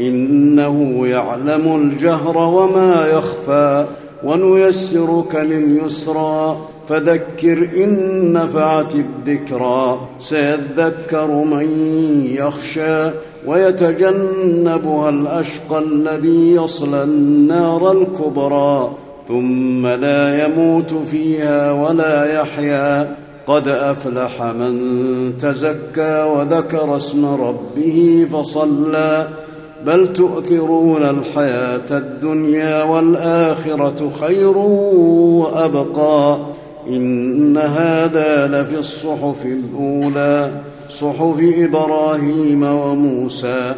إنه يعلم الجهر وما يخفى ونيسرك لليسرى فذكر إن نفعت الذكرى سيذكر من يخشى ويتجنبها الأشقى الذي يصلى النار الكبرى ثم لا يموت فيها ولا يحيا قد أفلح من تزكى وذكر اسم ربه فصلى بل تؤثرون الحياة الدنيا والآخرة خير وأبقى. إن هذا لفي الصحف الأولى صحف إبراهيم وموسى.